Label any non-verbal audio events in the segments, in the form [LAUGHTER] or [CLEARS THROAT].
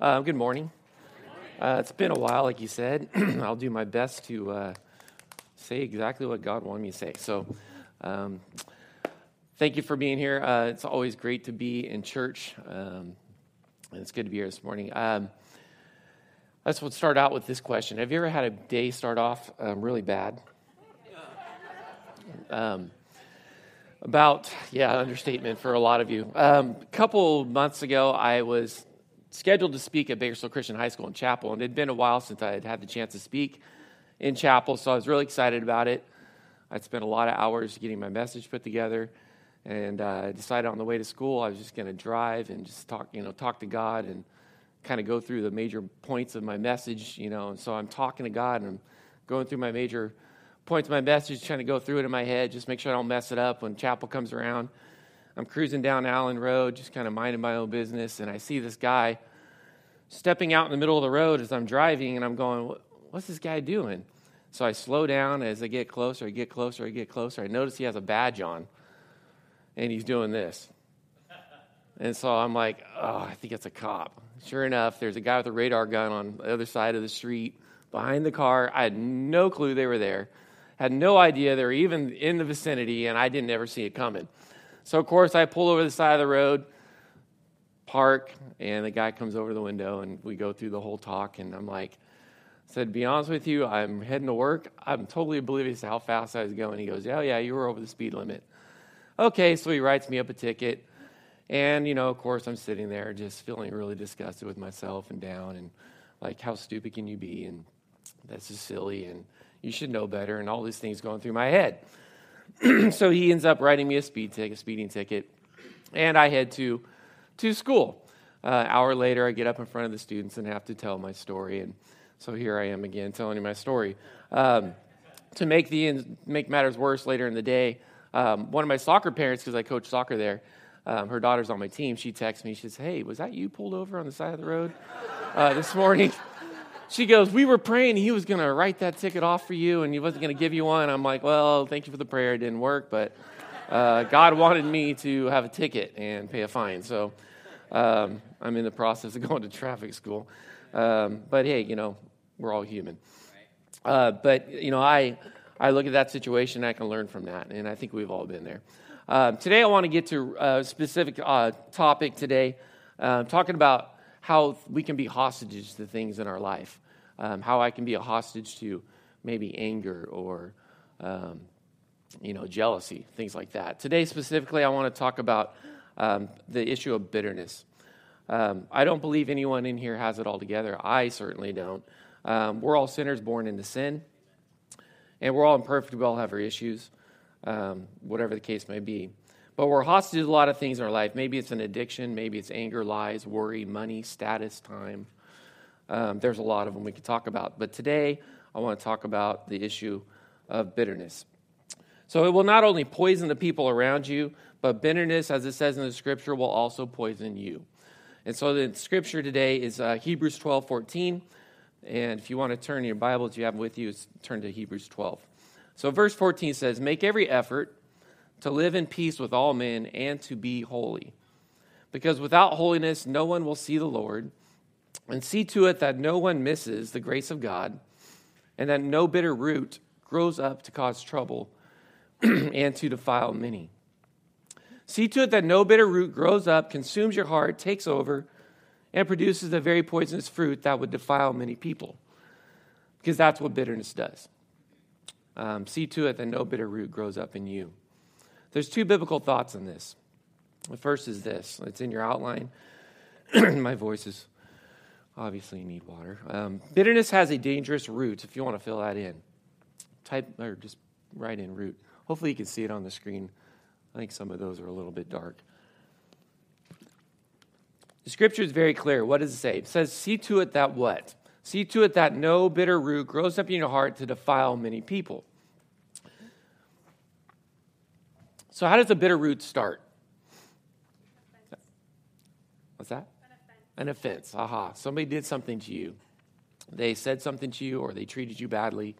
Uh, good morning. Uh, it's been a while, like you said. [CLEARS THROAT] I'll do my best to uh, say exactly what God wanted me to say. So, um, thank you for being here. Uh, it's always great to be in church, um, and it's good to be here this morning. Um, let's start out with this question Have you ever had a day start off um, really bad? Um, about yeah understatement for a lot of you um, a couple months ago i was scheduled to speak at Bakersfield Christian High School in chapel, and it had been a while since I had had the chance to speak in chapel, so I was really excited about it. I'd spent a lot of hours getting my message put together, and uh, I decided on the way to school I was just going to drive and just talk, you know, talk to God and kind of go through the major points of my message, you know. And so I'm talking to God and I'm going through my major points of my message, trying to go through it in my head, just make sure I don't mess it up when chapel comes around. I'm cruising down Allen Road, just kind of minding my own business, and I see this guy stepping out in the middle of the road as I'm driving, and I'm going, What's this guy doing? So I slow down as I get closer, I get closer, I get closer. I notice he has a badge on, and he's doing this. And so I'm like, Oh, I think it's a cop. Sure enough, there's a guy with a radar gun on the other side of the street behind the car. I had no clue they were there, had no idea they were even in the vicinity, and I didn't ever see it coming. So, of course, I pull over the side of the road, park, and the guy comes over the window, and we go through the whole talk. And I'm like, I said, be honest with you, I'm heading to work. I'm totally oblivious to how fast I was going. He goes, Oh, yeah, you were over the speed limit. Okay, so he writes me up a ticket. And, you know, of course, I'm sitting there just feeling really disgusted with myself and down and like, how stupid can you be? And that's just silly. And you should know better. And all these things going through my head. [CLEARS THROAT] so he ends up writing me a speed ticket, speeding ticket, and I head to to school. Uh, hour later, I get up in front of the students and have to tell my story, and so here I am again telling you my story. Um, to make the make matters worse, later in the day, um, one of my soccer parents, because I coach soccer there, um, her daughter's on my team. She texts me. She says, "Hey, was that you pulled over on the side of the road uh, this morning?" [LAUGHS] she goes, We were praying he was going to write that ticket off for you and he wasn't going to give you one. I'm like, Well, thank you for the prayer. It didn't work, but uh, God wanted me to have a ticket and pay a fine. So um, I'm in the process of [LAUGHS] going to traffic school. Um, but hey, you know, we're all human. Uh, but, you know, I, I look at that situation, I can learn from that. And I think we've all been there. Uh, today, I want to get to a specific uh, topic today, uh, talking about how we can be hostages to things in our life, um, how I can be a hostage to maybe anger or um, you know jealousy, things like that. Today specifically, I want to talk about um, the issue of bitterness. Um, I don't believe anyone in here has it all together. I certainly don't. Um, we're all sinners born into sin, and we're all imperfect. We all have our issues, um, whatever the case may be. But we're hostage to a lot of things in our life. Maybe it's an addiction, maybe it's anger, lies, worry, money, status, time. Um, there's a lot of them we could talk about. But today, I want to talk about the issue of bitterness. So it will not only poison the people around you, but bitterness, as it says in the scripture, will also poison you. And so the scripture today is uh, Hebrews 12 14. And if you want to turn your Bibles you have with you, turn to Hebrews 12. So verse 14 says, Make every effort to live in peace with all men, and to be holy. Because without holiness, no one will see the Lord. And see to it that no one misses the grace of God, and that no bitter root grows up to cause trouble [CLEARS THROAT] and to defile many. See to it that no bitter root grows up, consumes your heart, takes over, and produces the very poisonous fruit that would defile many people. Because that's what bitterness does. Um, see to it that no bitter root grows up in you. There's two biblical thoughts on this. The first is this it's in your outline. [CLEARS THROAT] My voice is obviously you need water. Um, bitterness has a dangerous root, if you want to fill that in. Type or just write in root. Hopefully, you can see it on the screen. I think some of those are a little bit dark. The scripture is very clear. What does it say? It says, See to it that what? See to it that no bitter root grows up in your heart to defile many people. So, how does a bitter root start? What's that? An offense. An offense. Aha. Somebody did something to you. They said something to you or they treated you badly.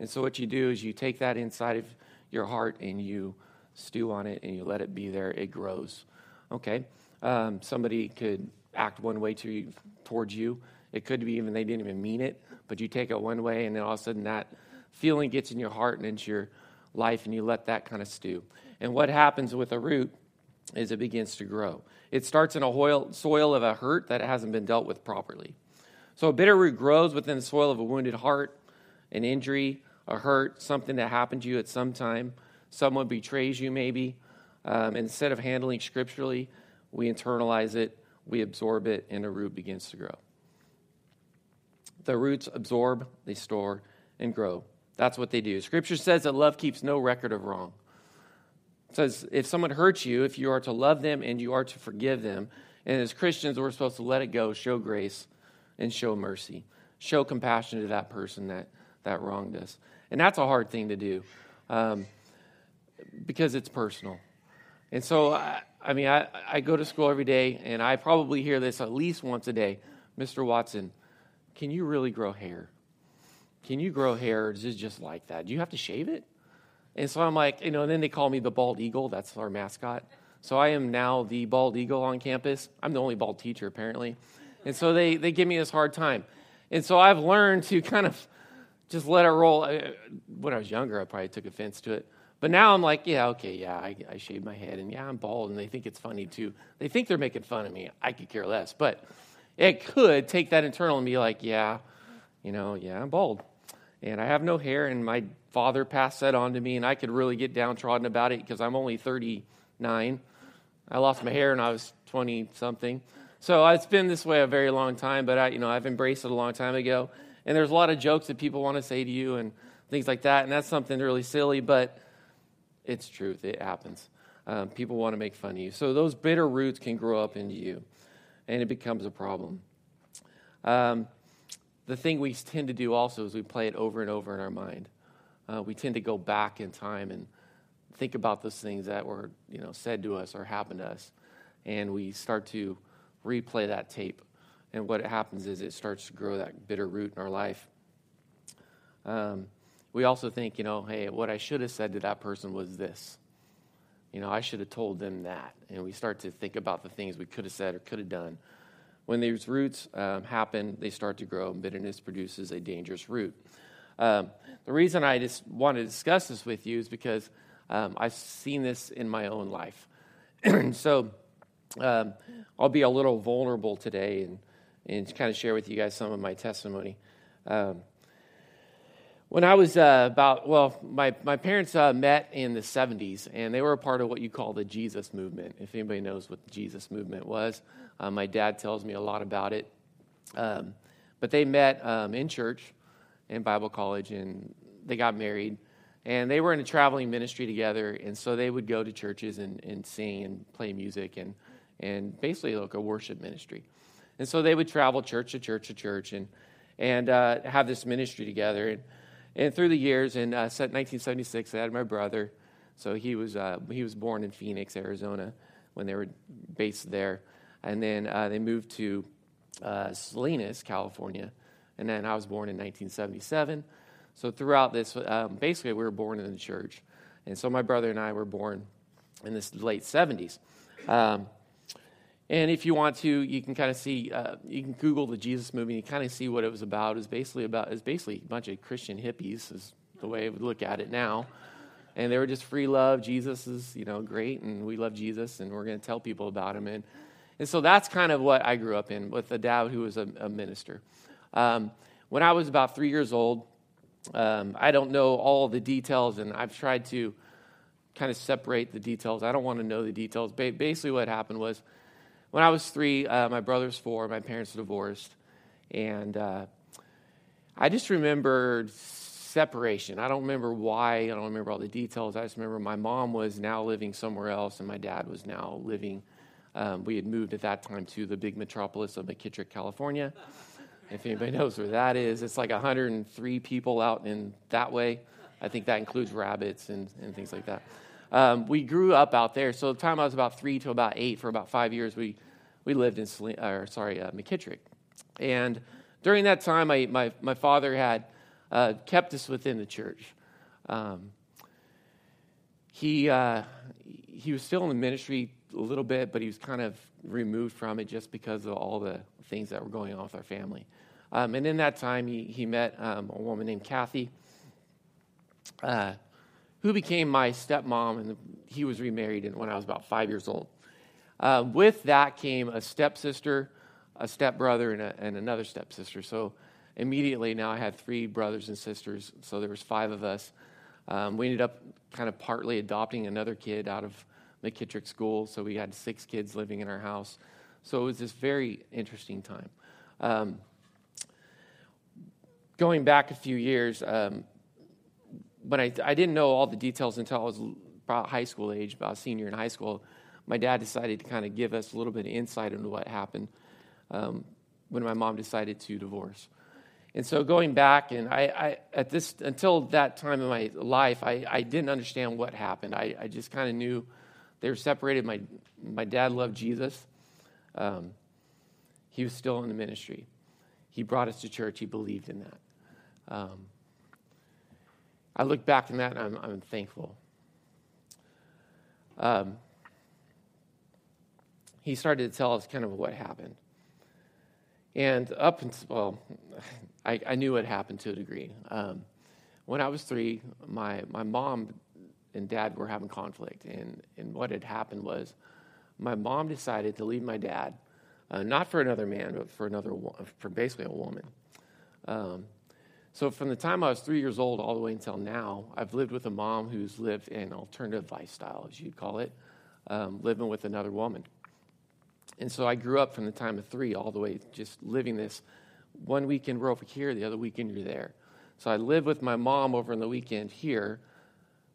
And so, what you do is you take that inside of your heart and you stew on it and you let it be there. It grows. Okay. Um, somebody could act one way to you, towards you. It could be even they didn't even mean it, but you take it one way, and then all of a sudden that feeling gets in your heart and into your life, and you let that kind of stew. And what happens with a root is it begins to grow. It starts in a soil of a hurt that hasn't been dealt with properly. So a bitter root grows within the soil of a wounded heart, an injury, a hurt, something that happened to you at some time. Someone betrays you, maybe. Um, instead of handling scripturally, we internalize it, we absorb it, and a root begins to grow. The roots absorb, they store, and grow. That's what they do. Scripture says that love keeps no record of wrong. It says if someone hurts you, if you are to love them and you are to forgive them, and as Christians, we're supposed to let it go, show grace, and show mercy. Show compassion to that person that, that wronged us. And that's a hard thing to do um, because it's personal. And so, I, I mean, I, I go to school every day, and I probably hear this at least once a day Mr. Watson, can you really grow hair? Can you grow hair? Is it just like that? Do you have to shave it? And so I'm like, you know, and then they call me the bald eagle. That's our mascot. So I am now the bald eagle on campus. I'm the only bald teacher, apparently. And so they, they give me this hard time. And so I've learned to kind of just let it roll. When I was younger, I probably took offense to it. But now I'm like, yeah, okay, yeah, I, I shaved my head, and yeah, I'm bald, and they think it's funny too. They think they're making fun of me. I could care less. But it could take that internal and be like, yeah, you know, yeah, I'm bald. And I have no hair, and my father passed that on to me, and I could really get downtrodden about it because I'm only 39. I lost my hair when I was 20 something. So it's been this way a very long time, but I, you know, I've embraced it a long time ago. And there's a lot of jokes that people want to say to you and things like that, and that's something really silly, but it's truth. It happens. Um, people want to make fun of you. So those bitter roots can grow up into you and it becomes a problem. Um, the thing we tend to do also is we play it over and over in our mind. Uh, we tend to go back in time and think about those things that were you know said to us or happened to us, and we start to replay that tape. And what happens is it starts to grow that bitter root in our life. Um, we also think, you know, hey, what I should have said to that person was this. You know, I should have told them that. And we start to think about the things we could have said or could have done. When these roots um, happen, they start to grow, and bitterness produces a dangerous root. Um, the reason I just want to discuss this with you is because um, I've seen this in my own life. [CLEARS THROAT] so um, I'll be a little vulnerable today and, and kind of share with you guys some of my testimony. When I was uh, about, well, my, my parents uh, met in the 70s, and they were a part of what you call the Jesus movement. If anybody knows what the Jesus movement was, uh, my dad tells me a lot about it. Um, but they met um, in church, in Bible college, and they got married. And they were in a traveling ministry together, and so they would go to churches and, and sing and play music and, and basically like a worship ministry. And so they would travel church to church to church and, and uh, have this ministry together. And, and through the years, in uh, 1976, I had my brother. So he was, uh, he was born in Phoenix, Arizona, when they were based there. And then uh, they moved to uh, Salinas, California. And then I was born in 1977. So throughout this, um, basically, we were born in the church. And so my brother and I were born in the late 70s. Um, and if you want to, you can kind of see, uh, you can Google the Jesus movement. You kind of see what it was about. It's basically about, it's basically a bunch of Christian hippies, is the way I would look at it now. And they were just free love. Jesus is, you know, great, and we love Jesus, and we're going to tell people about him. And, and so that's kind of what I grew up in with a dad who was a, a minister. Um, when I was about three years old, um, I don't know all the details, and I've tried to kind of separate the details. I don't want to know the details. Ba- basically, what happened was, when I was three, uh, my brother's four, my parents divorced, and uh, I just remember separation. I don't remember why, I don't remember all the details. I just remember my mom was now living somewhere else, and my dad was now living. Um, we had moved at that time to the big metropolis of McKittrick, California. If anybody [LAUGHS] knows where that is, it's like 103 people out in that way. I think that includes rabbits and, and things like that. Um, we grew up out there. So the time I was about three to about eight, for about five years, we, we lived in, or sorry, uh, McKittrick. And during that time, I, my, my father had uh, kept us within the church. Um, he, uh, he was still in the ministry a little bit, but he was kind of removed from it just because of all the things that were going on with our family. Um, and in that time, he, he met um, a woman named Kathy, uh, who became my stepmom, and he was remarried when I was about five years old. Uh, with that came a stepsister, a stepbrother, and, a, and another stepsister. So immediately now I had three brothers and sisters, so there was five of us. Um, we ended up kind of partly adopting another kid out of McKittrick School, so we had six kids living in our house. So it was this very interesting time. Um, going back a few years, um, but I, I didn't know all the details until I was about high school age, about senior in high school. My dad decided to kind of give us a little bit of insight into what happened um, when my mom decided to divorce. And so going back, and I, I, at this until that time in my life, I, I didn't understand what happened. I, I just kind of knew they were separated. My my dad loved Jesus. Um, he was still in the ministry. He brought us to church. He believed in that. Um, I look back on that and I'm, I'm thankful. Um, he started to tell us kind of what happened. And up until, well, [LAUGHS] I, I knew what happened to a degree. Um, when I was three, my, my mom and dad were having conflict. And, and what had happened was my mom decided to leave my dad, uh, not for another man, but for another, for basically a woman. Um, so from the time I was three years old all the way until now, I've lived with a mom who's lived an alternative lifestyle, as you'd call it, um, living with another woman. And so I grew up from the time of three all the way just living this. One weekend we're over here, the other weekend you're there. So I lived with my mom over on the weekend here,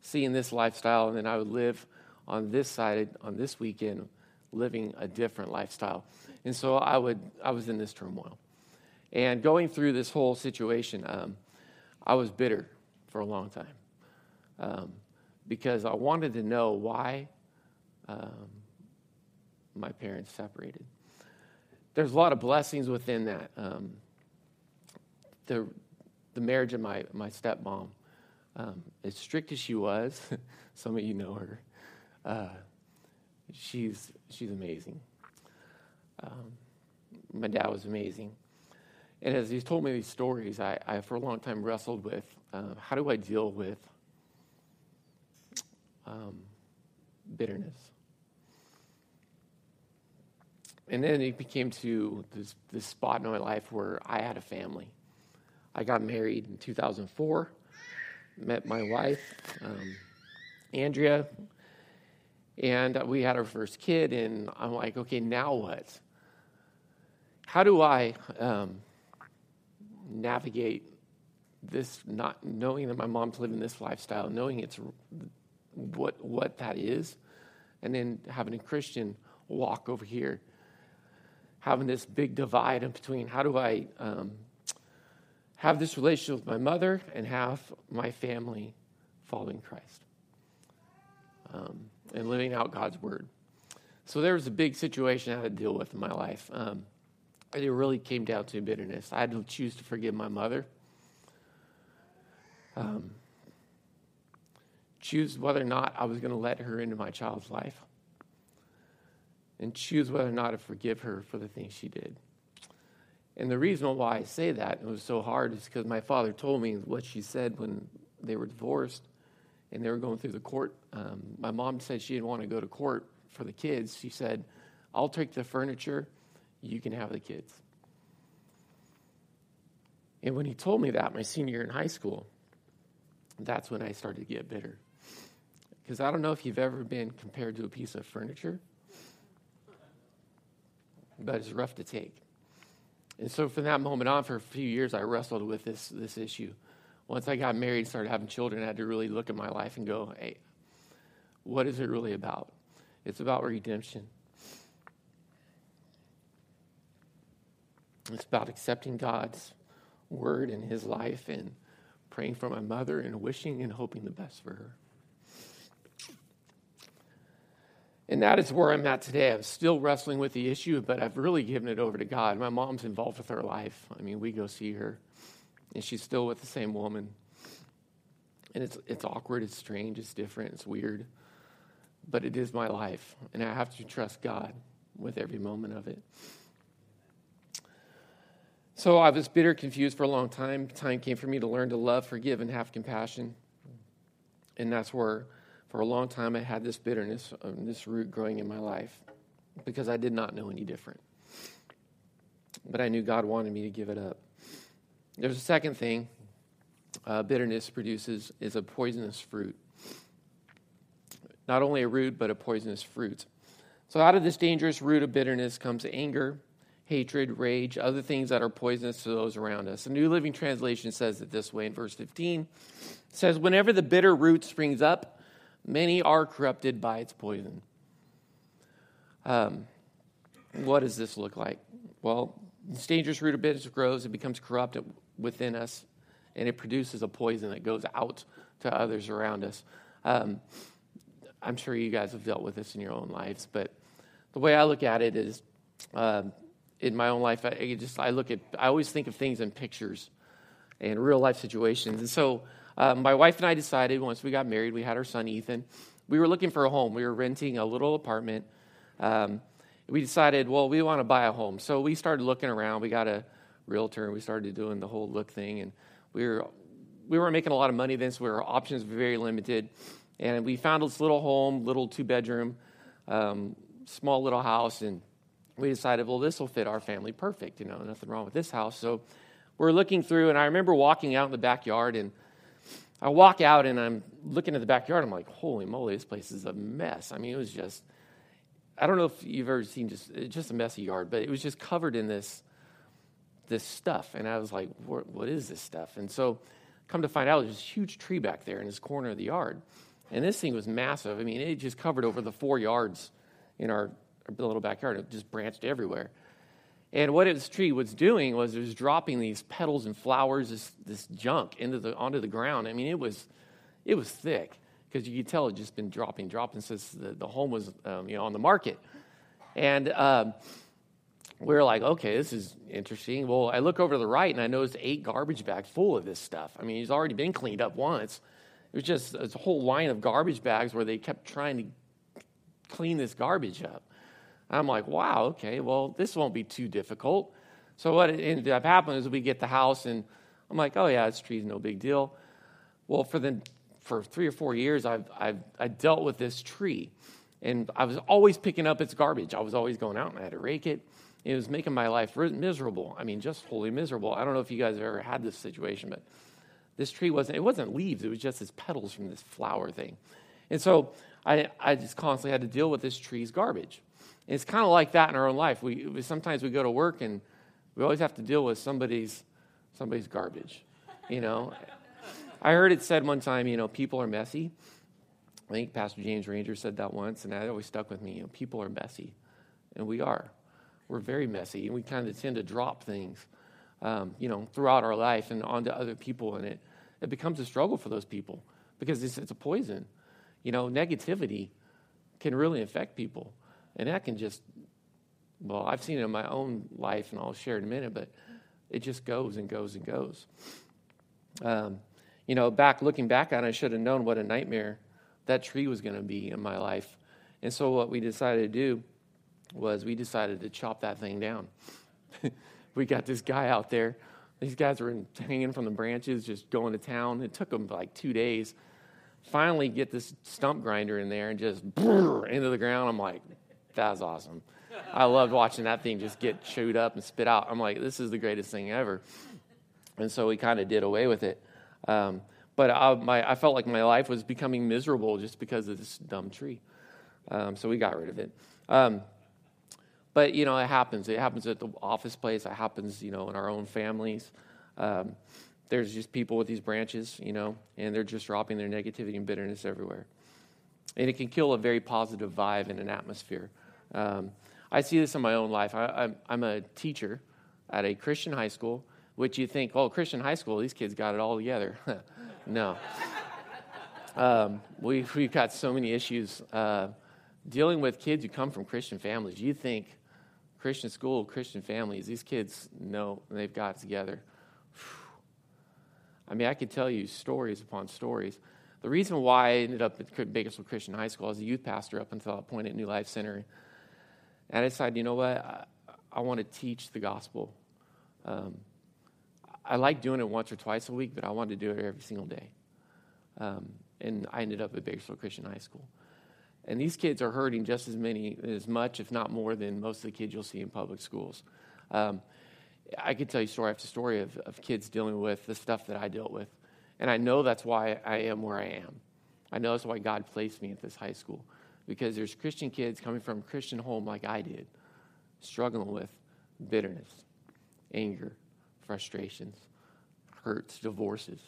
seeing this lifestyle, and then I would live on this side on this weekend, living a different lifestyle. And so I would I was in this turmoil. And going through this whole situation, um, I was bitter for a long time um, because I wanted to know why um, my parents separated. There's a lot of blessings within that. Um, the, the marriage of my, my stepmom, um, as strict as she was, [LAUGHS] some of you know her, uh, she's, she's amazing. Um, my dad was amazing. And as he's told me these stories, I, I for a long time wrestled with uh, how do I deal with um, bitterness? And then it became to this, this spot in my life where I had a family. I got married in 2004, met my wife, um, Andrea, and we had our first kid. And I'm like, okay, now what? How do I um, navigate this not knowing that my mom's living this lifestyle, knowing it's what what that is, and then having a Christian walk over here, having this big divide in between. How do I um, have this relationship with my mother and have my family following Christ um, and living out God's word? So there was a big situation I had to deal with in my life. Um, it really came down to bitterness. I had to choose to forgive my mother. Um, choose whether or not I was going to let her into my child's life. And choose whether or not to forgive her for the things she did. And the reason why I say that, it was so hard, is because my father told me what she said when they were divorced and they were going through the court. Um, my mom said she didn't want to go to court for the kids. She said, I'll take the furniture you can have the kids. And when he told me that my senior year in high school, that's when I started to get bitter. Because I don't know if you've ever been compared to a piece of furniture, but it's rough to take. And so from that moment on, for a few years, I wrestled with this, this issue. Once I got married and started having children, I had to really look at my life and go, hey, what is it really about? It's about redemption. It's about accepting God's word in his life and praying for my mother and wishing and hoping the best for her. And that is where I'm at today. I'm still wrestling with the issue, but I've really given it over to God. My mom's involved with her life. I mean, we go see her, and she's still with the same woman. And it's, it's awkward, it's strange, it's different, it's weird. but it is my life, and I have to trust God with every moment of it. So I was bitter, confused for a long time. Time came for me to learn to love, forgive, and have compassion. And that's where, for a long time, I had this bitterness, um, this root growing in my life because I did not know any different. But I knew God wanted me to give it up. There's a second thing uh, bitterness produces is a poisonous fruit. Not only a root, but a poisonous fruit. So, out of this dangerous root of bitterness comes anger, hatred, rage, other things that are poisonous to those around us. The New Living Translation says it this way in verse 15. It says, Whenever the bitter root springs up, many are corrupted by its poison. Um, what does this look like? Well, this dangerous root of bitterness grows, it becomes corrupt within us, and it produces a poison that goes out to others around us. Um, I'm sure you guys have dealt with this in your own lives, but the way I look at it is, um, in my own life, I just I look at I always think of things in pictures and real life situations. And so, uh, my wife and I decided once we got married, we had our son Ethan. We were looking for a home. We were renting a little apartment. Um, we decided, well, we want to buy a home. So we started looking around. We got a realtor, and we started doing the whole look thing. And we were we weren't making a lot of money then, so our options were very limited. And we found this little home, little two bedroom, um, small little house, and we decided, well, this will fit our family perfect. You know, nothing wrong with this house. So we're looking through, and I remember walking out in the backyard, and I walk out and I'm looking at the backyard. I'm like, holy moly, this place is a mess. I mean, it was just, I don't know if you've ever seen just uh, just a messy yard, but it was just covered in this this stuff. And I was like, what, what is this stuff? And so come to find out, there's this huge tree back there in this corner of the yard. And this thing was massive. I mean, it just covered over the four yards in our, our little backyard. It just branched everywhere. And what this tree was doing was it was dropping these petals and flowers, this, this junk into the, onto the ground. I mean, it was, it was thick because you could tell it just been dropping, dropping since the, the home was um, you know, on the market. And um, we are like, okay, this is interesting. Well, I look over to the right and I noticed eight garbage bags full of this stuff. I mean, it's already been cleaned up once. It was just a whole line of garbage bags where they kept trying to clean this garbage up. I'm like, wow, okay, well, this won't be too difficult. So what ended up happening is we get the house, and I'm like, oh yeah, this tree's no big deal. Well, for the for three or four years, I've I've I dealt with this tree, and I was always picking up its garbage. I was always going out and I had to rake it. It was making my life miserable. I mean, just wholly miserable. I don't know if you guys have ever had this situation, but this tree wasn't, it wasn't leaves, it was just its petals from this flower thing. And so I, I just constantly had to deal with this tree's garbage. And it's kind of like that in our own life. We, sometimes we go to work and we always have to deal with somebody's, somebody's garbage, you know. I heard it said one time, you know, people are messy. I think Pastor James Ranger said that once, and that always stuck with me. You know, people are messy, and we are. We're very messy, and we kind of tend to drop things, um, you know, throughout our life and onto other people, and it it becomes a struggle for those people because it's, it's a poison. You know, negativity can really affect people. And that can just, well, I've seen it in my own life, and I'll share in a minute, but it just goes and goes and goes. Um, you know, back looking back on it, I should have known what a nightmare that tree was going to be in my life. And so what we decided to do was we decided to chop that thing down. [LAUGHS] we got this guy out there these guys were hanging from the branches, just going to town. It took them like two days. Finally, get this stump grinder in there and just into the ground. I'm like, that's awesome. I loved watching that thing just get chewed up and spit out. I'm like, this is the greatest thing ever. And so we kind of did away with it. Um, but I, my, I, felt like my life was becoming miserable just because of this dumb tree. Um, so we got rid of it. Um, but, you know, it happens. It happens at the office place. It happens, you know, in our own families. Um, there's just people with these branches, you know, and they're just dropping their negativity and bitterness everywhere. And it can kill a very positive vibe in an atmosphere. Um, I see this in my own life. I, am a teacher at a Christian high school, which you think, oh, Christian high school, these kids got it all together. [LAUGHS] no. Um, we, we've got so many issues uh, dealing with kids who come from Christian families. You think Christian school, Christian families, these kids know they've got it together. I mean, I could tell you stories upon stories. The reason why I ended up at Bakersfield Christian High School as a youth pastor up until that point at New Life Center, and I decided, you know what, I, I want to teach the gospel. Um, I like doing it once or twice a week, but I wanted to do it every single day. Um, and I ended up at Bakersfield Christian High School. And these kids are hurting just as many, as much, if not more, than most of the kids you'll see in public schools. Um, I could tell you story after story of, of kids dealing with the stuff that I dealt with. And I know that's why I am where I am. I know that's why God placed me at this high school. Because there's Christian kids coming from a Christian home like I did, struggling with bitterness, anger, frustrations, hurts, divorces.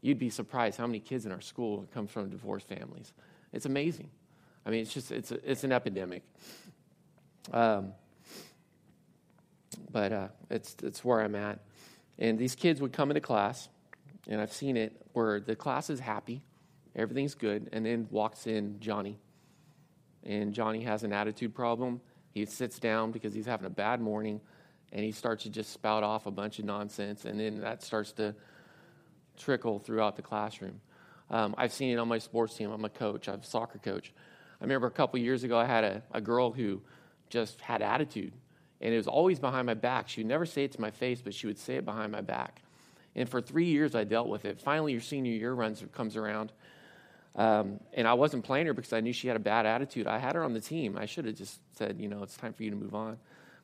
You'd be surprised how many kids in our school come from divorced families. It's amazing. I mean, it's just it's a, it's an epidemic. Um, but uh, it's it's where I'm at. And these kids would come into class, and I've seen it where the class is happy, everything's good, and then walks in Johnny, and Johnny has an attitude problem. He sits down because he's having a bad morning, and he starts to just spout off a bunch of nonsense, and then that starts to trickle throughout the classroom. Um, I've seen it on my sports team. I'm a coach. I'm a soccer coach. I remember a couple years ago, I had a, a girl who just had attitude, and it was always behind my back. She would never say it to my face, but she would say it behind my back. And for three years, I dealt with it. Finally, your senior year runs comes around, um, and I wasn't playing her because I knew she had a bad attitude. I had her on the team. I should have just said, you know, it's time for you to move on.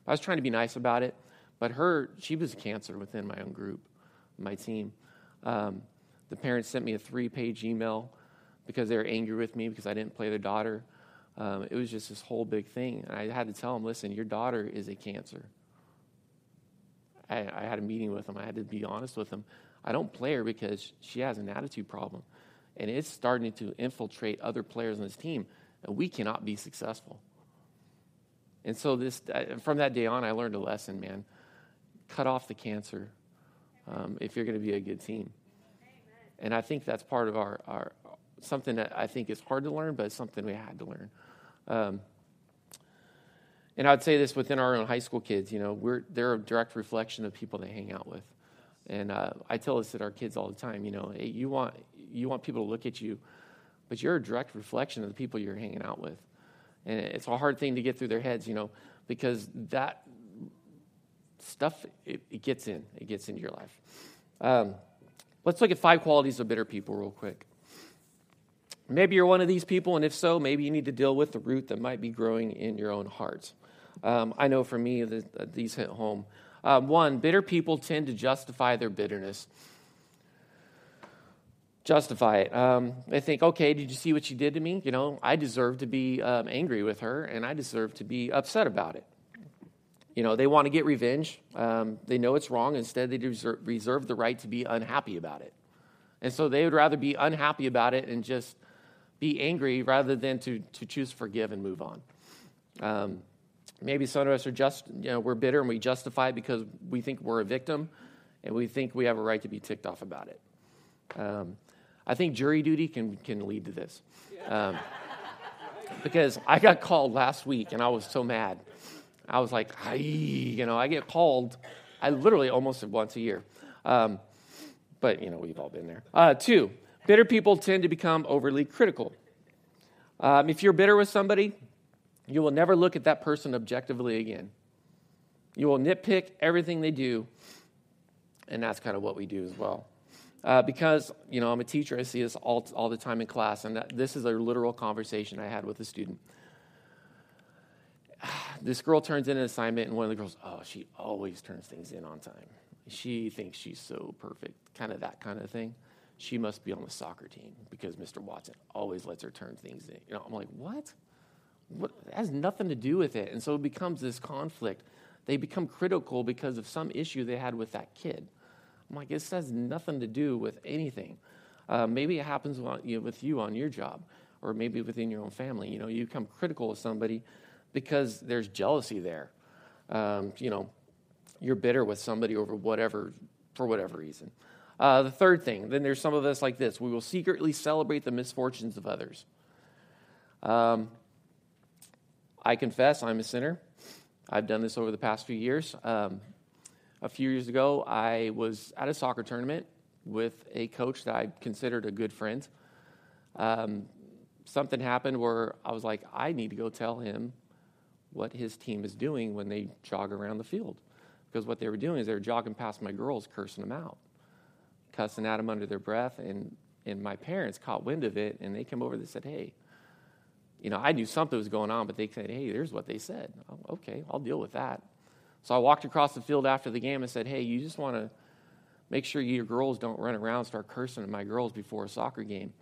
I was trying to be nice about it, but her, she was a cancer within my own group, my team. Um, the parents sent me a three-page email because they were angry with me because I didn't play their daughter. Um, it was just this whole big thing. And I had to tell them, listen, your daughter is a cancer. I, I had a meeting with them. I had to be honest with them. I don't play her because she has an attitude problem. And it's starting to infiltrate other players on this team. And we cannot be successful. And so this, uh, from that day on, I learned a lesson, man. Cut off the cancer um, if you're going to be a good team. And I think that's part of our, our, something that I think is hard to learn, but it's something we had to learn. Um, and I'd say this within our own high school kids, you know, we're, they're a direct reflection of people they hang out with. And uh, I tell this to our kids all the time, you know, hey, you, want, you want people to look at you, but you're a direct reflection of the people you're hanging out with. And it's a hard thing to get through their heads, you know, because that stuff, it, it gets in, it gets into your life. Um, let's look at five qualities of bitter people real quick. Maybe you're one of these people, and if so, maybe you need to deal with the root that might be growing in your own hearts. Um, I know for me, these hit home. Um, one, bitter people tend to justify their bitterness. Justify it. Um, they think, okay, did you see what she did to me? You know, I deserve to be um, angry with her, and I deserve to be upset about it. You know, they want to get revenge. Um, they know it's wrong. Instead, they reserve, reserve the right to be unhappy about it. And so they would rather be unhappy about it and just be angry rather than to, to choose forgive and move on. Um, maybe some of us are just, you know, we're bitter and we justify it because we think we're a victim and we think we have a right to be ticked off about it. Um, I think jury duty can, can lead to this. Um, because I got called last week and I was so mad. I was like, you know, I get called, I literally almost once a year. Um, but, you know, we've all been there. Uh, two, Bitter people tend to become overly critical. Um, if you're bitter with somebody, you will never look at that person objectively again. You will nitpick everything they do, and that's kind of what we do as well. Uh, because, you know, I'm a teacher, I see this all, all the time in class, and that, this is a literal conversation I had with a student. [SIGHS] This girl turns in an assignment, and one of the girls, oh, she always turns things in on time. She thinks she's so perfect, kind of that kind of thing she must be on the soccer team because Mr. Watson always lets her turn things in. You know, I'm like, what? What has nothing to do with it. And so it becomes this conflict. They become critical because of some issue they had with that kid. I'm like, this has nothing to do with anything. Uh, maybe it happens with you on your job, or maybe within your own family. You know, you become critical of somebody because there's jealousy there. Um, you know, you're bitter with somebody over whatever for whatever reason. Uh, the third thing, then there's some of us like this we will secretly celebrate the misfortunes of others. Um, I confess I'm a sinner. I've done this over the past few years. Um, a few years ago, I was at a soccer tournament with a coach that I considered a good friend. um, something happened where I was like, I need to go tell him what his team is doing when they jog around the field. Because what they were doing is they were jogging past my girls, cursing them out, cussing at them under their breath. And, and my parents caught wind of it and they came over and said, Hey, you know, I knew something was going on, but they said, Hey, there's what they said. Oh, okay, I'll deal with that. So I walked across the field after the game and said, Hey, you just want to make sure your girls don't run around start cursing at my girls before a soccer game.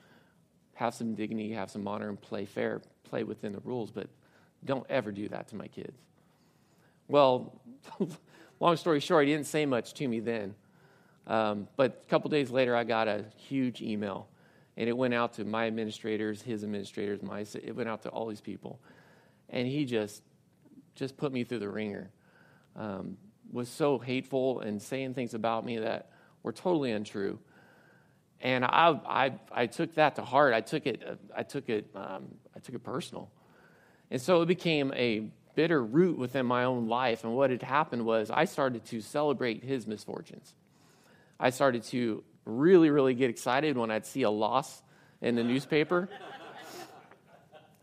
Have some dignity, have some honor, and play fair, play within the rules, but don't ever do that to my kids. Well, [LAUGHS] long story short, he didn't say much to me then. Um, but a couple days later, I got a huge email, and it went out to my administrators, his administrators, my it went out to all these people, and he just just put me through the ringer. Um, was so hateful and saying things about me that were totally untrue. And I, I, I took that to heart. I took it, I took it, um, I took it personal. And so it became a bitter root within my own life. And what had happened was I started to celebrate his misfortunes. I started to really, really get excited when I'd see a loss in the newspaper.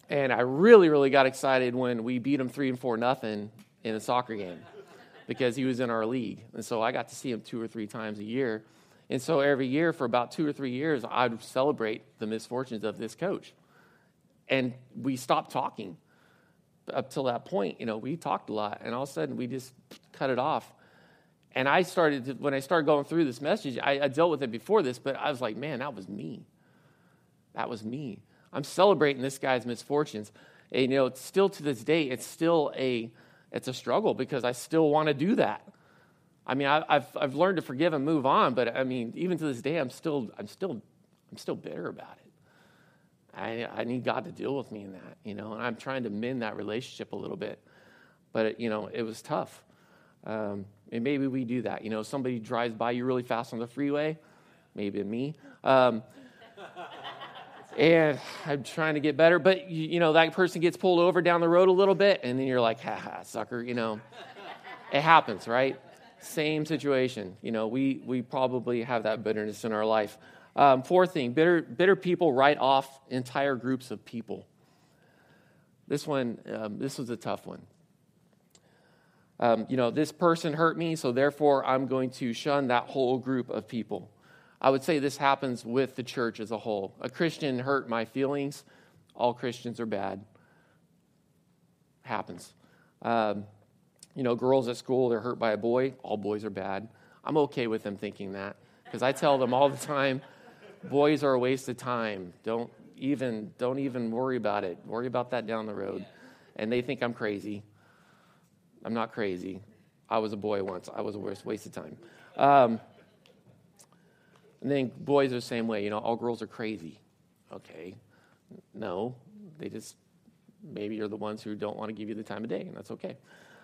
and I really, really got excited when we beat him three and four nothing in a soccer game because he was in our league. And so I got to see him two or three times a year. And so every year for about two or three years, I'd celebrate the misfortunes of this coach. And we stopped talking up till that point. You know, we talked a lot, and all of a sudden we just cut it off. And I started, to, when I started going through this message, I, I dealt with it before this, but I was like, man, that was me. That was me. I'm celebrating this guy's misfortunes. And, you know, it's still to this day, it's still a it's a struggle because I still want to do that. I mean, I, have I've learned to forgive and move on, but I mean, even to this day, I'm still I'm still I'm still bitter about it. I I need God to deal with me in that, you know, and I'm trying to mend that relationship a little bit, but it, you know, it was tough. Um, and maybe we do that. You know, somebody drives by you really fast on the freeway, maybe me. Um, and I'm trying to get better. But, you, you, know, that person gets pulled over down the road a little bit, and then you're like, ha ha, sucker, you know. it happens, right? Same situation. You know, we, we probably have that bitterness in our life. Um, fourth thing bitter, bitter people write off entire groups of people. This one, um, this was a tough one. Um, you know, this person hurt me, so therefore I'm going to shun that whole group of people. I would say this happens with the church as a whole. A Christian hurt my feelings. All Christians are bad. Happens. Um, you know, girls at school, they're hurt by a boy. All boys are bad. I'm okay with them thinking that because I tell them all the time boys are a waste of time. Don't even, don't even worry about it. Worry about that down the road. And they think I'm crazy. I'm not crazy. I was a boy once. I was a waste of time. Um, and then boys are the same way. You know, all girls are crazy. Okay. No, they just, maybe you're the ones who don't want to give you the time of day, and that's okay.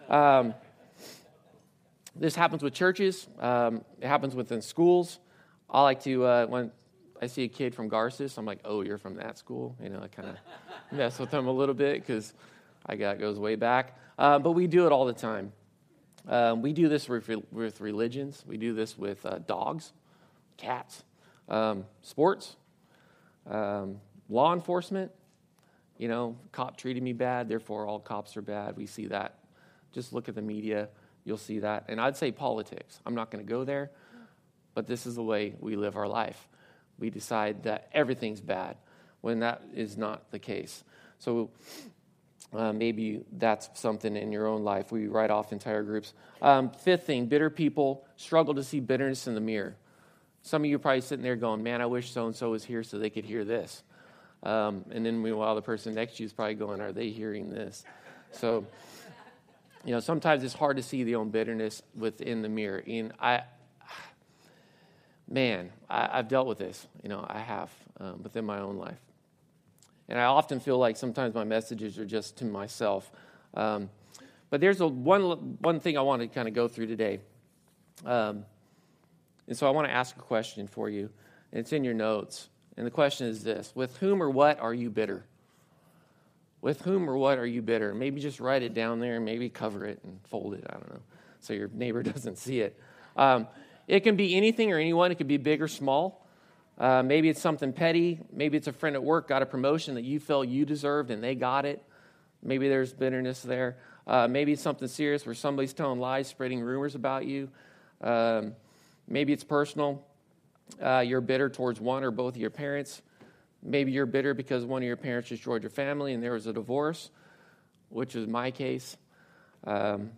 Um, this happens with churches, um, it happens within schools. I like to, uh, when I see a kid from Garces, I'm like, oh, you're from that school? You know, I kind of mess with them a little bit because I got goes way back. Uh, but we do it all the time. Um, we do this with, with religions. We do this with uh, dogs cats, um, sports, um, law enforcement. You know, cop treated me bad, therefore all cops are bad. We see that. Just look at the media, you'll see that. And I'd say politics. I'm not going to go there, but this is the way we live our life. We decide that everything's bad when that is not the case. So uh, maybe that's something in your own life. We write off entire groups. Um, fifth thing bitter people struggle to see bitterness in the mirror. Some of you probably sitting there going, man, I wish so and so was here so they could hear this. Um, and then meanwhile, the person next to you is probably going, are they hearing this? So, you know, sometimes it's hard to see the own bitterness within the mirror. And I, man, I, have dealt with this. You know, I have um, within my own life. And I often feel like sometimes my messages are just to myself. Um, but there's a one, one thing I want to kind of go through today. Um, and so I want to ask a question for you. And it's in your notes. And the question is this With whom or what are you bitter? With whom or what are you bitter? Maybe just write it down there and maybe cover it and fold it. I don't know. So your neighbor [LAUGHS] doesn't see it. Um, it can be anything or anyone, it can be big or small. Uh, maybe it's something petty. Maybe it's a friend at work got a promotion that you felt you deserved and they got it. Maybe there's bitterness there. Uh, maybe it's something serious where somebody's telling lies, spreading rumors about you. Um, maybe it's personal. Uh, you're bitter towards one or both of your parents. Maybe you're bitter because one of your parents destroyed your family and there was a divorce, which is my case. Um,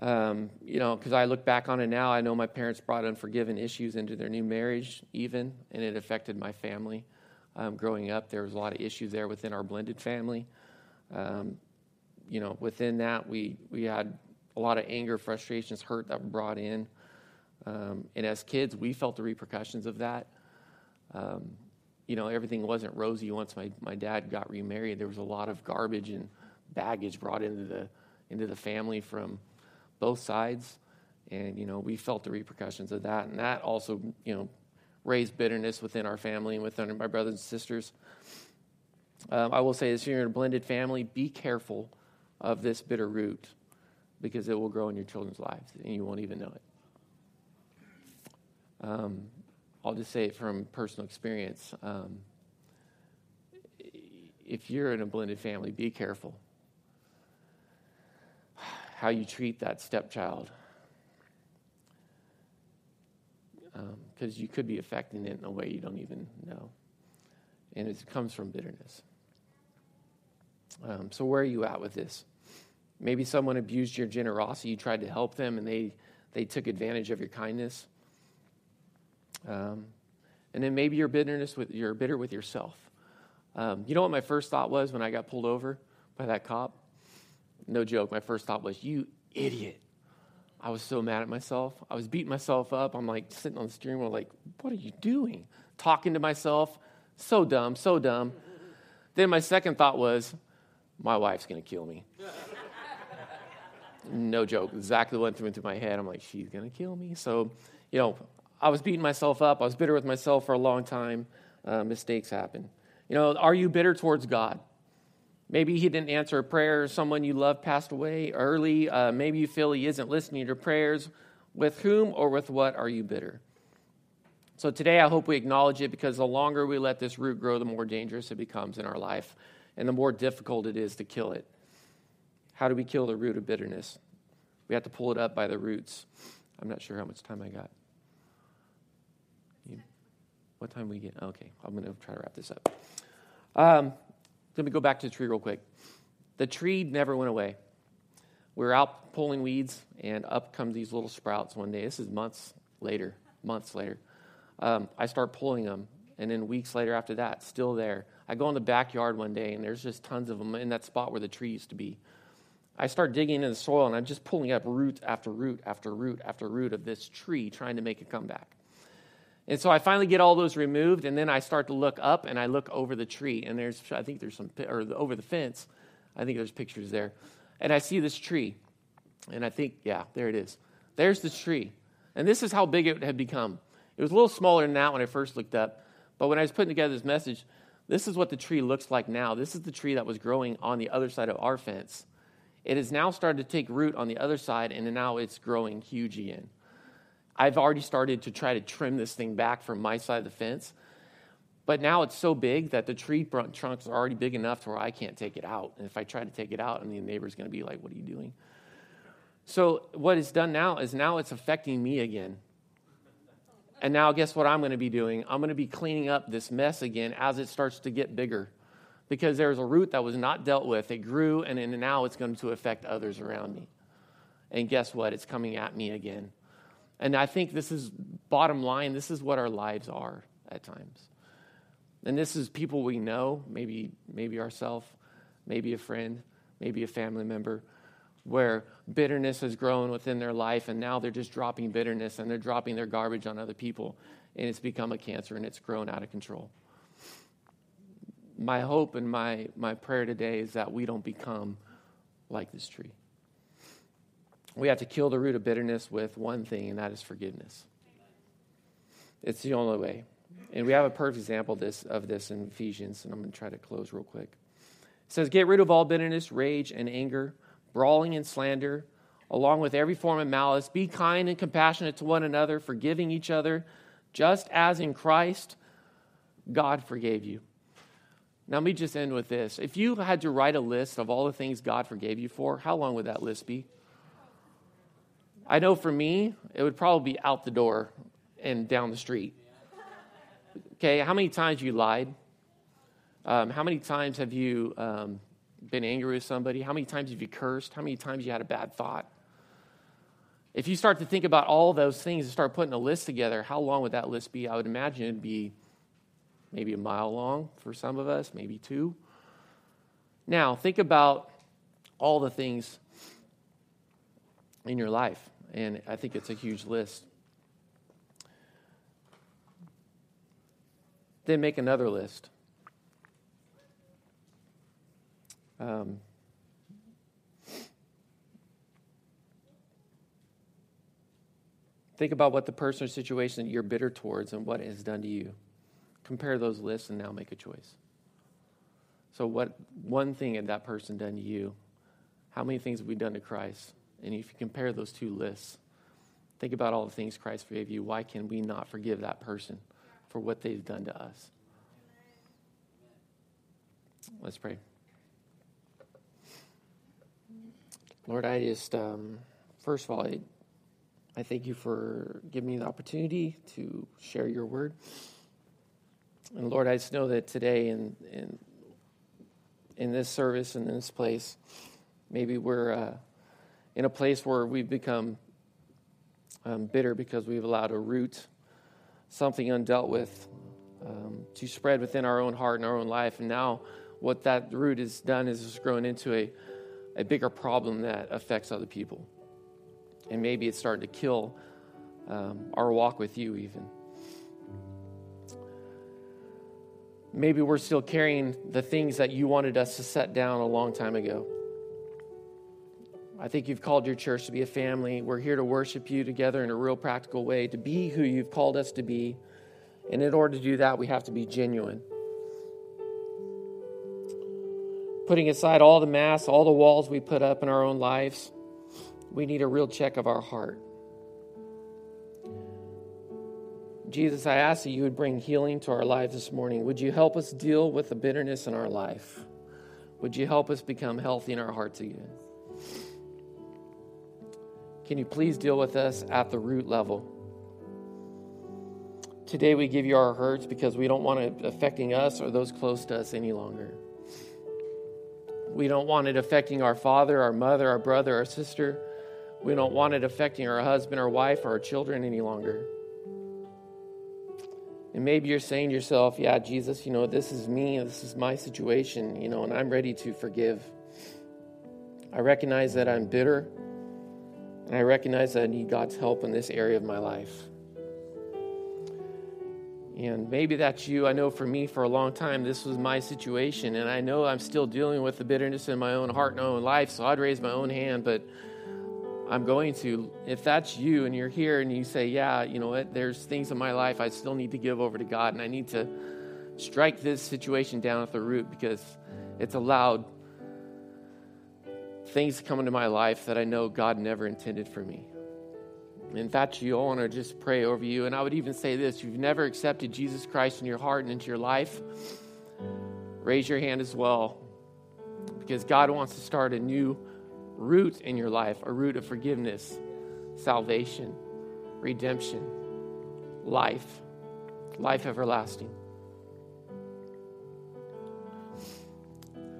um, you know, because I look back on it now, I know my parents brought unforgiven issues into their new marriage, even, and it affected my family. Um, growing up, there was a lot of issues there within our blended family. Um, you know, within that, we we had a lot of anger, frustrations, hurt that were brought in, um, and as kids, we felt the repercussions of that. Um, you know, everything wasn't rosy once my, my dad got remarried. There was a lot of garbage and baggage brought into the into the family from both sides. And, you know, we felt the repercussions of that. And that also, you know, raised bitterness within our family and within my brothers and sisters. Um, I will say this if you're in a blended family, be careful of this bitter root because it will grow in your children's lives and you won't even know it. Um, I'll just say it from personal experience. Um, if you're in a blended family, be careful how you treat that stepchild. Because um, you could be affecting it in a way you don't even know. And it comes from bitterness. Um, so, where are you at with this? Maybe someone abused your generosity. You tried to help them and they, they took advantage of your kindness. Um, and then maybe you're bitterness with you're bitter with yourself. Um, you know what my first thought was when I got pulled over by that cop? No joke, my first thought was, you idiot. I was so mad at myself. I was beating myself up. I'm like sitting on the steering wheel, like, what are you doing? Talking to myself. So dumb, so dumb. Then my second thought was, my wife's going to kill me. [LAUGHS] no joke. Exactly what went through my head. I'm like, she's going to kill me. So, you know, I was beating myself up. I was bitter with myself for a long time. Uh, mistakes happen. You know, are you bitter towards God? Maybe he didn't answer a prayer, someone you love passed away early. Uh, maybe you feel he isn't listening to prayers. With whom or with what are you bitter? So today I hope we acknowledge it because the longer we let this root grow, the more dangerous it becomes in our life and the more difficult it is to kill it. How do we kill the root of bitterness? We have to pull it up by the roots. I'm not sure how much time I got. You, what time we get? Okay, I'm going to try to wrap this up. Um, let me go back to the tree real quick. The tree never went away. We were out pulling weeds, and up come these little sprouts one day. This is months later, months later. Um, I start pulling them, and then weeks later after that, still there. I go in the backyard one day, and there's just tons of them in that spot where the tree used to be. I start digging in the soil, and I'm just pulling up root after root after root after root of this tree, trying to make it come back. And so I finally get all those removed, and then I start to look up and I look over the tree, and there's, I think there's some, or over the fence, I think there's pictures there. And I see this tree, and I think, yeah, there it is. There's the tree. And this is how big it had become. It was a little smaller than that when I first looked up, but when I was putting together this message, this is what the tree looks like now. This is the tree that was growing on the other side of our fence. It has now started to take root on the other side, and now it's growing huge again. I've already started to try to trim this thing back from my side of the fence. But now it's so big that the tree trunks are already big enough to where I can't take it out. And if I try to take it out, and the neighbor's going to be like, What are you doing? So, what it's done now is now it's affecting me again. And now, guess what I'm going to be doing? I'm going to be cleaning up this mess again as it starts to get bigger. Because there's a root that was not dealt with. It grew, and now it's going to affect others around me. And guess what? It's coming at me again. And I think this is bottom line, this is what our lives are at times. And this is people we know, maybe maybe ourselves, maybe a friend, maybe a family member, where bitterness has grown within their life and now they're just dropping bitterness and they're dropping their garbage on other people and it's become a cancer and it's grown out of control. My hope and my, my prayer today is that we don't become like this tree we have to kill the root of bitterness with one thing, and that is forgiveness. It's the only way. And we have a perfect example of this, of this in Ephesians, and I'm going to try to close real quick. It says, Get rid of all bitterness, rage, and anger, brawling and slander, along with every form of malice. Be kind and compassionate to one another, forgiving each other, Just as in Christ, God forgave you. Now, let me just end with this. If you had to write a list of all the things God forgave you for, how long would that list be? I know for me, it would probably be out the door and down the street. Okay, how many times you lied? Um, how many times have you um, been angry with somebody? How many times have you cursed? How many times you had a bad thought? If you start to think about all those things and start putting a list together, how long would that list be? I would imagine it'd be maybe a mile long for some of us, maybe two. Now, think about all the things in your life, and I think it's a huge list. Then make another list. Um, think about what the person or situation you're bitter towards and what it has done to you. Compare those lists and now make a choice. So, what one thing had that person done to you? How many things have we done to Christ? And if you compare those two lists, think about all the things Christ forgave you. Why can we not forgive that person for what they've done to us? Let's pray. Lord, I just, um, first of all, I, I thank you for giving me the opportunity to share your word. And Lord, I just know that today in, in, in this service and in this place, maybe we're uh, in a place where we've become um, bitter because we've allowed a root, something undealt with, um, to spread within our own heart and our own life. And now, what that root has done is it's grown into a a bigger problem that affects other people. And maybe it's starting to kill um, our walk with you, even. Maybe we're still carrying the things that you wanted us to set down a long time ago. I think you've called your church to be a family. We're here to worship you together in a real practical way, to be who you've called us to be. And in order to do that, we have to be genuine. putting aside all the masks, all the walls we put up in our own lives, we need a real check of our heart. Jesus, I ask that you would bring healing to our lives this morning. Would you help us deal with the bitterness in our life? Would you help us become healthy in our hearts again? Can you please deal with us at the root level? Today we give you our hurts because we don't want it affecting us or those close to us any longer. We don't want it affecting our father, our mother, our brother, our sister. We don't want it affecting our husband, our wife, or our children any longer. And maybe you're saying to yourself, yeah, Jesus, you know, this is me, this is my situation, you know, and I'm ready to forgive. I recognize that I'm bitter, and I recognize that I need God's help in this area of my life. And maybe that's you. I know for me, for a long time, this was my situation. And I know I'm still dealing with the bitterness in my own heart and my own life. So I'd raise my own hand. But I'm going to, if that's you and you're here and you say, yeah, you know what, there's things in my life I still need to give over to God. And I need to strike this situation down at the root because it's allowed things come into my life that I know God never intended for me. In fact, you, all want to just pray over you. And I would even say this you've never accepted Jesus Christ in your heart and into your life, raise your hand as well. Because God wants to start a new root in your life a root of forgiveness, salvation, redemption, life, life everlasting.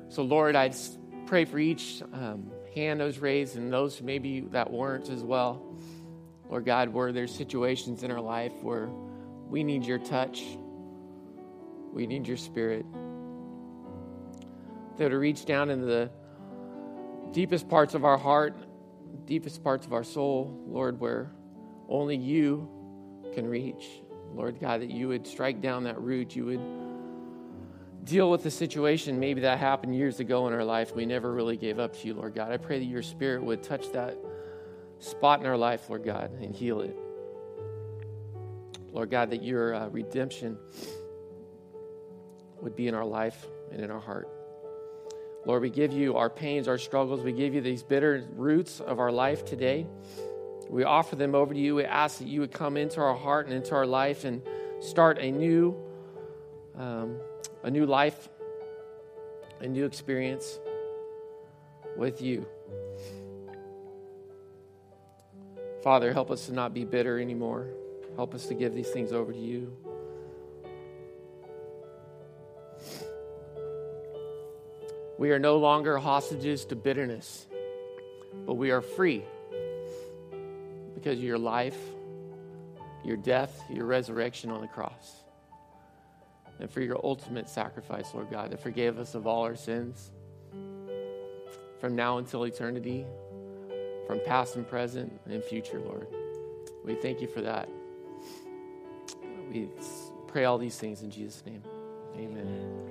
So, Lord, I pray for each um, hand that was raised and those maybe that weren't as well. Lord God, where there's situations in our life where we need your touch, we need your spirit. That to reach down into the deepest parts of our heart, deepest parts of our soul, Lord, where only you can reach. Lord God, that you would strike down that root, you would deal with the situation maybe that happened years ago in our life. We never really gave up to you, Lord God. I pray that your spirit would touch that spot in our life, Lord God, and heal it. Lord God, that your uh, redemption would be in our life and in our heart. Lord, we give you our pains, our struggles. We give you these bitter roots of our life today. We offer them over to you. We ask that you would come into our heart and into our life and start a new, um, a new life, a new experience with you. Father, help us to not be bitter anymore. Help us to give these things over to you. We are no longer hostages to bitterness, but we are free because of your life, your death, your resurrection on the cross, and for your ultimate sacrifice, Lord God, that forgave us of all our sins from now until eternity, from past and present and future, Lord. We thank you for that. We pray all these things in Jesus' name. Amen.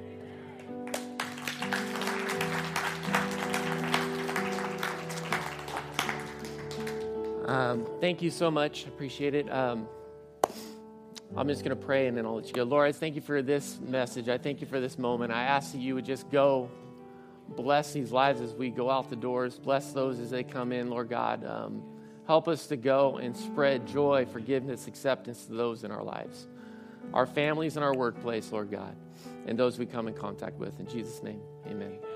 Um, thank you so much. Appreciate it. Um, I'm just going to pray and then I'll let you go. Lord, I thank you for this message. I thank you for this moment. I ask that you would just go bless these lives as we go out the doors. Bless those as they come in, Lord God. Um, help us to go and spread joy, forgiveness, acceptance to those in our lives, our families and our workplace, Lord God, and those we come in contact with. In Jesus' name, amen.